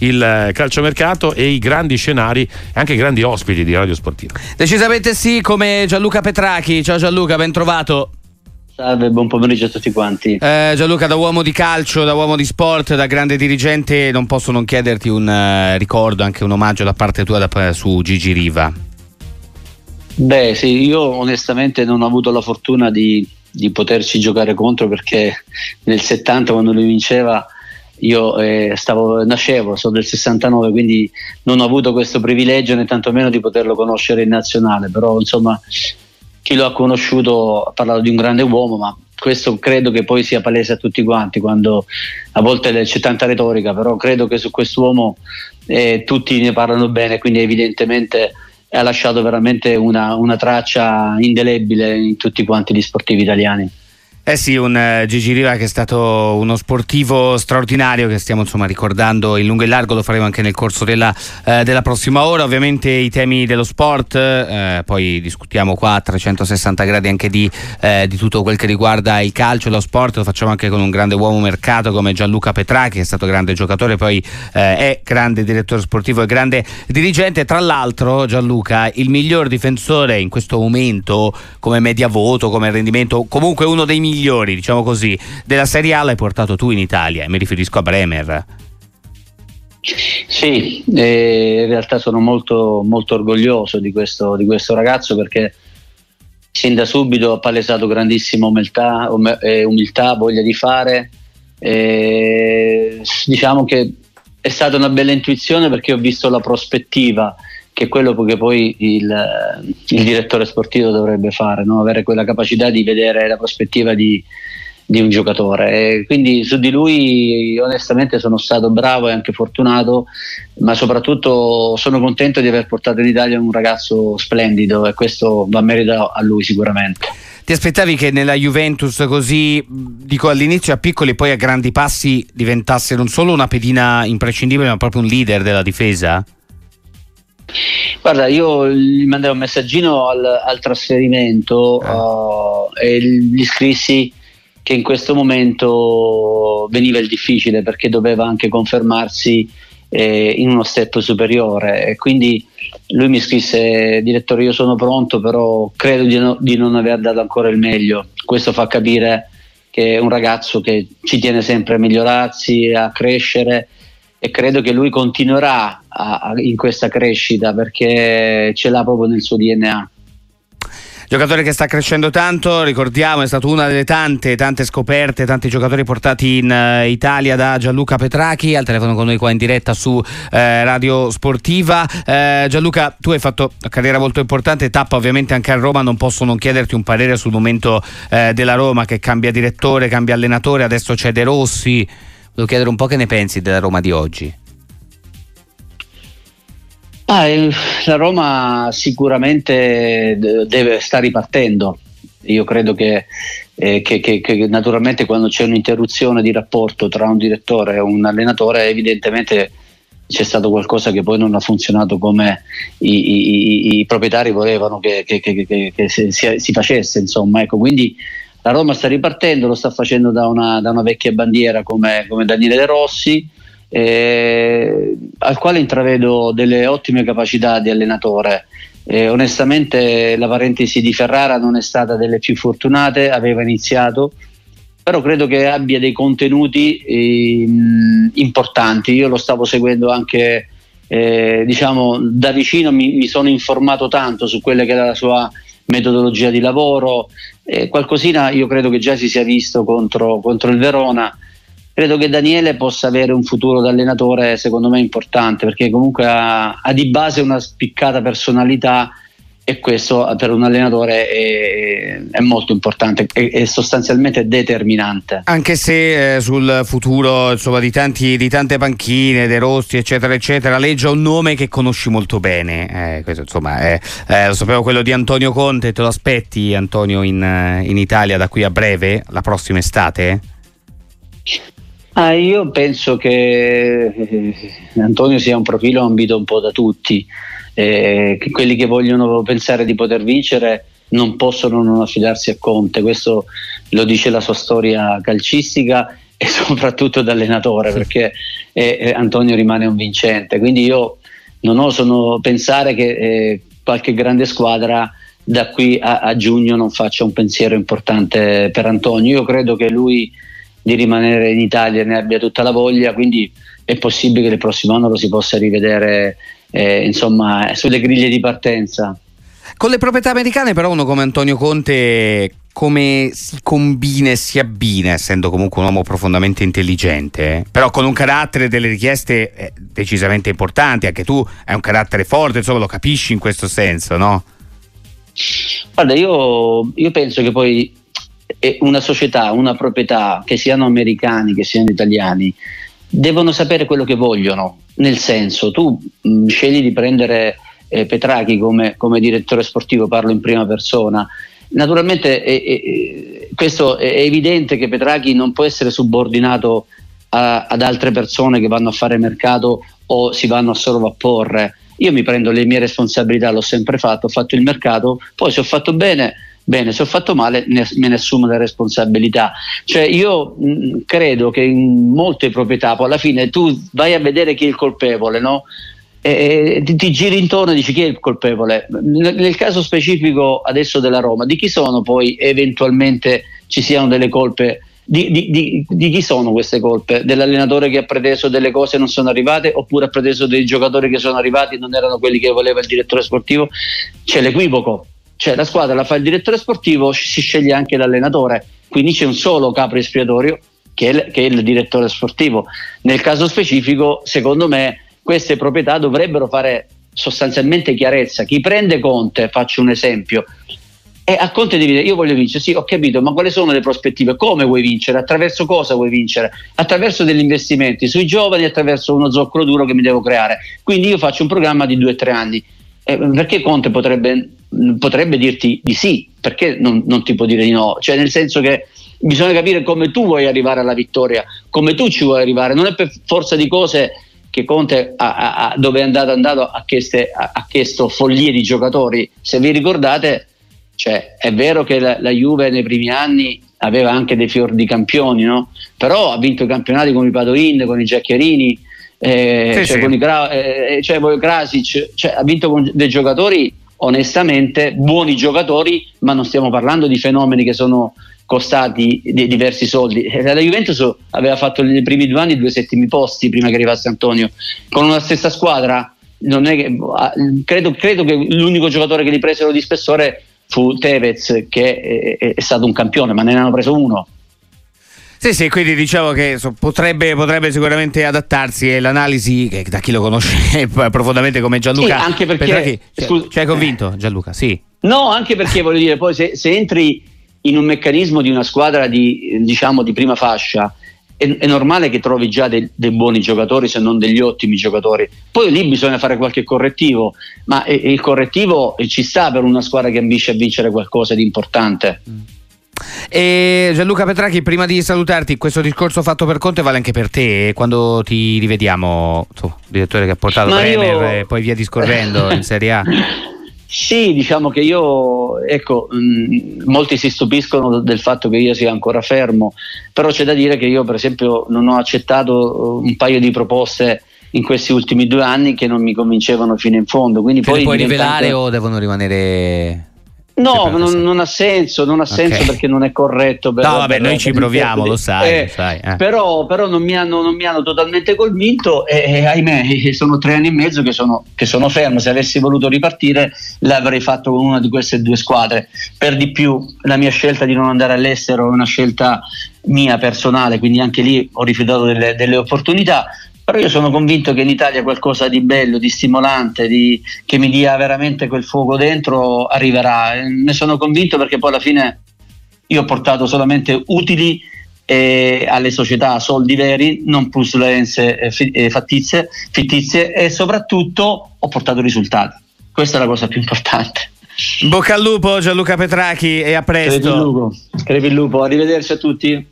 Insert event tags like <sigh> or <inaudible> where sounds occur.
il calciomercato e i grandi scenari e anche i grandi ospiti di Radio Sportiva. Decisamente sì, come Gianluca Petrachi. Ciao Gianluca, ben trovato. Salve, buon pomeriggio a tutti quanti. Eh, Gianluca, da uomo di calcio, da uomo di sport, da grande dirigente, non posso non chiederti un uh, ricordo, anche un omaggio da parte tua da, su Gigi Riva. Beh, sì, io onestamente non ho avuto la fortuna di, di poterci giocare contro perché nel 70 quando lui vinceva io eh, stavo, nascevo, sono del 69, quindi non ho avuto questo privilegio né tantomeno di poterlo conoscere in nazionale, però insomma chi lo ha conosciuto ha parlato di un grande uomo, ma questo credo che poi sia palese a tutti quanti, quando a volte c'è tanta retorica, però credo che su quest'uomo eh, tutti ne parlano bene, quindi evidentemente ha lasciato veramente una, una traccia indelebile in tutti quanti gli sportivi italiani. Eh sì, un uh, Gigi Riva che è stato uno sportivo straordinario che stiamo insomma ricordando in lungo e largo, lo faremo anche nel corso della, uh, della prossima ora. Ovviamente i temi dello sport, uh, poi discutiamo qua a 360 gradi anche di, di, tutto quel che riguarda il calcio e lo sport, lo facciamo anche con un grande uomo mercato come Gianluca Petrachi che è stato grande giocatore, poi è grande direttore sportivo e grande dirigente. Tra l'altro Gianluca, il miglior difensore in questo momento come media voto, come rendimento, comunque uno dei migliori migliori, diciamo così, della Serie A l'hai portato tu in Italia, e mi riferisco a Bremer. Sì, eh, in realtà sono molto, molto orgoglioso di questo, di questo, ragazzo perché sin da subito ha palesato grandissima umiltà, um, eh, umiltà voglia di fare. Eh, diciamo che è stata una bella intuizione perché ho visto la prospettiva che è quello che poi il, il direttore sportivo dovrebbe fare, no? avere quella capacità di vedere la prospettiva di, di un giocatore. E quindi su di lui onestamente sono stato bravo e anche fortunato, ma soprattutto sono contento di aver portato in Italia un ragazzo splendido e questo va merito a lui sicuramente. Ti aspettavi che nella Juventus così, dico all'inizio a piccoli e poi a grandi passi diventasse non solo una pedina imprescindibile ma proprio un leader della difesa? Guarda, io gli mandai un messaggino al, al trasferimento eh. uh, e gli scrissi che in questo momento veniva il difficile perché doveva anche confermarsi eh, in uno step superiore e quindi lui mi scrisse direttore io sono pronto però credo di, no, di non aver dato ancora il meglio questo fa capire che è un ragazzo che ci tiene sempre a migliorarsi a crescere e credo che lui continuerà a, a, in questa crescita perché ce l'ha proprio nel suo DNA. Giocatore che sta crescendo tanto, ricordiamo, è stata una delle tante, tante scoperte, tanti giocatori portati in uh, Italia da Gianluca Petrachi, al telefono con noi qua in diretta su uh, Radio Sportiva. Uh, Gianluca, tu hai fatto una carriera molto importante, tappa ovviamente anche a Roma, non posso non chiederti un parere sul momento della Roma che cambia direttore, cambia allenatore, adesso c'è De Rossi. Volevo chiedere un po' che ne pensi della Roma di oggi. Ah, la Roma sicuramente deve, sta ripartendo. Io credo che, eh, che, che, che, naturalmente quando c'è un'interruzione di rapporto tra un direttore e un allenatore, evidentemente c'è stato qualcosa che poi non ha funzionato come i, i, i proprietari volevano che, si, si, facesse. Insomma, ecco, quindi la Roma sta ripartendo, lo sta facendo da una, da una vecchia bandiera come, come Daniele De Rossi, eh, al quale intravedo delle ottime capacità di allenatore. Eh, onestamente la parentesi di Ferrara non è stata delle più fortunate, aveva iniziato, però credo che abbia dei contenuti eh, importanti. Io lo stavo seguendo anche eh, diciamo da vicino, mi, mi, sono informato tanto su quella che era la sua metodologia di lavoro, eh, qualcosina io credo che già si sia visto contro, contro il Verona. Credo che Daniele possa avere un futuro da allenatore secondo me importante perché comunque ha, ha di base una spiccata personalità e questo per un allenatore è, è molto importante e sostanzialmente determinante. Anche se eh, sul futuro insomma, di, tanti, di, tante panchine, De Rossi eccetera eccetera, legge un nome che conosci molto bene, eh, questo, insomma, è, eh, lo sapevo quello di Antonio Conte, te lo aspetti Antonio in, eh, in Italia da qui a breve, la prossima estate? Ah, io penso che eh, Antonio sia un profilo ambito un po' da tutti eh, che quelli che vogliono pensare di poter vincere non possono non affidarsi a Conte, questo lo dice la sua storia calcistica <laughs> e soprattutto da allenatore perché eh, eh, Antonio rimane un vincente. Quindi io non oso pensare che eh, qualche grande squadra da qui a, a, giugno non faccia un pensiero importante per Antonio. Io credo che lui di rimanere in Italia ne abbia tutta la voglia, quindi è possibile che il prossimo anno lo si possa rivedere eh, insomma, sulle griglie di partenza. Con le proprietà americane però uno come Antonio Conte come si combina e si abbina, essendo comunque un uomo profondamente intelligente, eh? però con un carattere delle richieste eh, decisamente importanti, anche tu hai un carattere forte, insomma lo capisci in questo senso, no? Guarda, io, io penso che poi una società, una proprietà, che siano americani, che siano italiani, devono sapere quello che vogliono, nel senso tu mh, scegli di prendere eh, Petrachi come, come direttore sportivo, parlo in prima persona, Naturalmente è, è, questo è evidente che Petrachi non può essere subordinato a, ad altre persone che vanno a fare mercato o si vanno a sovrapporre. Io mi prendo le mie responsabilità, l'ho sempre fatto, ho fatto il mercato, poi se ho fatto bene, bene, se ho fatto male ne, me ne assumo le responsabilità. Cioè io mh, credo che in molte proprietà poi alla fine tu vai a vedere chi è il colpevole, no? eh, ti, ti, giri intorno e dici chi è il colpevole. Nel, nel, caso specifico adesso della Roma, di chi sono poi eventualmente ci siano delle colpe? Di, di, di, di chi sono queste colpe? Dell'allenatore che ha preteso delle cose e non sono arrivate oppure ha preteso dei giocatori che sono arrivati e non erano quelli che voleva il direttore sportivo? C'è l'equivoco, cioè la squadra la fa il direttore sportivo, si sceglie anche l'allenatore, quindi c'è un solo capo espiatorio che è, che è il direttore sportivo. Nel caso specifico, secondo me, queste proprietà dovrebbero fare sostanzialmente chiarezza. Chi prende Conte, faccio un esempio, e a Conte devi dire io voglio vincere, sì ho capito, ma quali sono le prospettive? Come vuoi vincere? Attraverso cosa vuoi vincere? Attraverso degli investimenti sui giovani, attraverso uno zoccolo duro che mi devo creare. Quindi io faccio un programma di due o tre anni. Eh, perché Conte potrebbe, potrebbe, dirti di sì? Perché non, non ti può dire di no? Cioè nel senso che bisogna capire come tu vuoi arrivare alla vittoria, come tu ci vuoi arrivare, non è per forza di cose che Conte ha, ha, dove è andato, andato ha, chieste, ha, chiesto follie di giocatori. Se vi ricordate, cioè, è vero che la, la, Juve nei primi anni aveva anche dei fior di campioni, no? però ha vinto i campionati con i Padoin, con i Giaccherini, eh, sì, cioè, sì. con i Gra- eh, cioè, Krasic, cioè, ha vinto con dei giocatori onestamente buoni giocatori, ma non stiamo parlando di fenomeni che sono costati di diversi soldi. Eh, la Juventus aveva fatto nei primi due anni due settimi posti prima che arrivasse Antonio, con una stessa squadra. Che, ah, credo, credo, che l'unico giocatore che li presero di spessore fu Tevez, che è, è stato un campione, ma ne hanno preso uno. Sì, sì, quindi diciamo che potrebbe, potrebbe, sicuramente adattarsi e l'analisi, che da chi lo conosce <laughs> profondamente come Gianluca. Sì, anche perché... Petrachi, cioè, ci hai convinto Gianluca? Sì. No, anche perché voglio dire, poi se, se entri in un meccanismo di una squadra di, diciamo, di prima fascia, è, è, normale che trovi già dei, dei, buoni giocatori se non degli ottimi giocatori. Poi lì bisogna fare qualche correttivo, ma eh, il correttivo ci sta per una squadra che ambisce a vincere qualcosa di importante. Mm. E Gianluca Petrachi, prima di salutarti, questo discorso fatto per Conte vale anche per te. Quando ti rivediamo, tu, direttore che ha portato Bremer io... e poi via discorrendo in Serie A. <laughs> Sì, diciamo che io, ecco, mh, molti si stupiscono del fatto che io sia ancora fermo, però c'è da dire che io per esempio non ho accettato un paio di proposte in questi ultimi due anni che non mi convincevano fino in fondo. Quindi Te poi puoi rivelare o devono rimanere No, non, non, ha senso, non ha senso okay. perché non è corretto. Per, no, vabbè, per, noi ci proviamo, lo sai. Eh, lo sai eh. Però, però non, mi hanno, non, mi hanno, totalmente convinto e, e ahimè, sono tre anni e mezzo che sono, che sono, fermo. Se avessi voluto ripartire l'avrei fatto con una di queste due squadre. Per di più, la mia scelta di non andare all'estero è una scelta mia personale, quindi anche lì ho rifiutato delle, delle opportunità però io sono convinto che in Italia qualcosa di bello, di stimolante, di, che mi dia veramente quel fuoco dentro arriverà. Ne sono convinto perché poi alla fine io ho portato solamente utili eh, alle società soldi veri, non plusvalenze eh, eh, fattizie, fittizie e soprattutto ho portato risultati. Questa è la cosa più importante. Bocca al lupo Gianluca Petrachi e a presto. Crepi il lupo, crepi il lupo. arrivederci a tutti.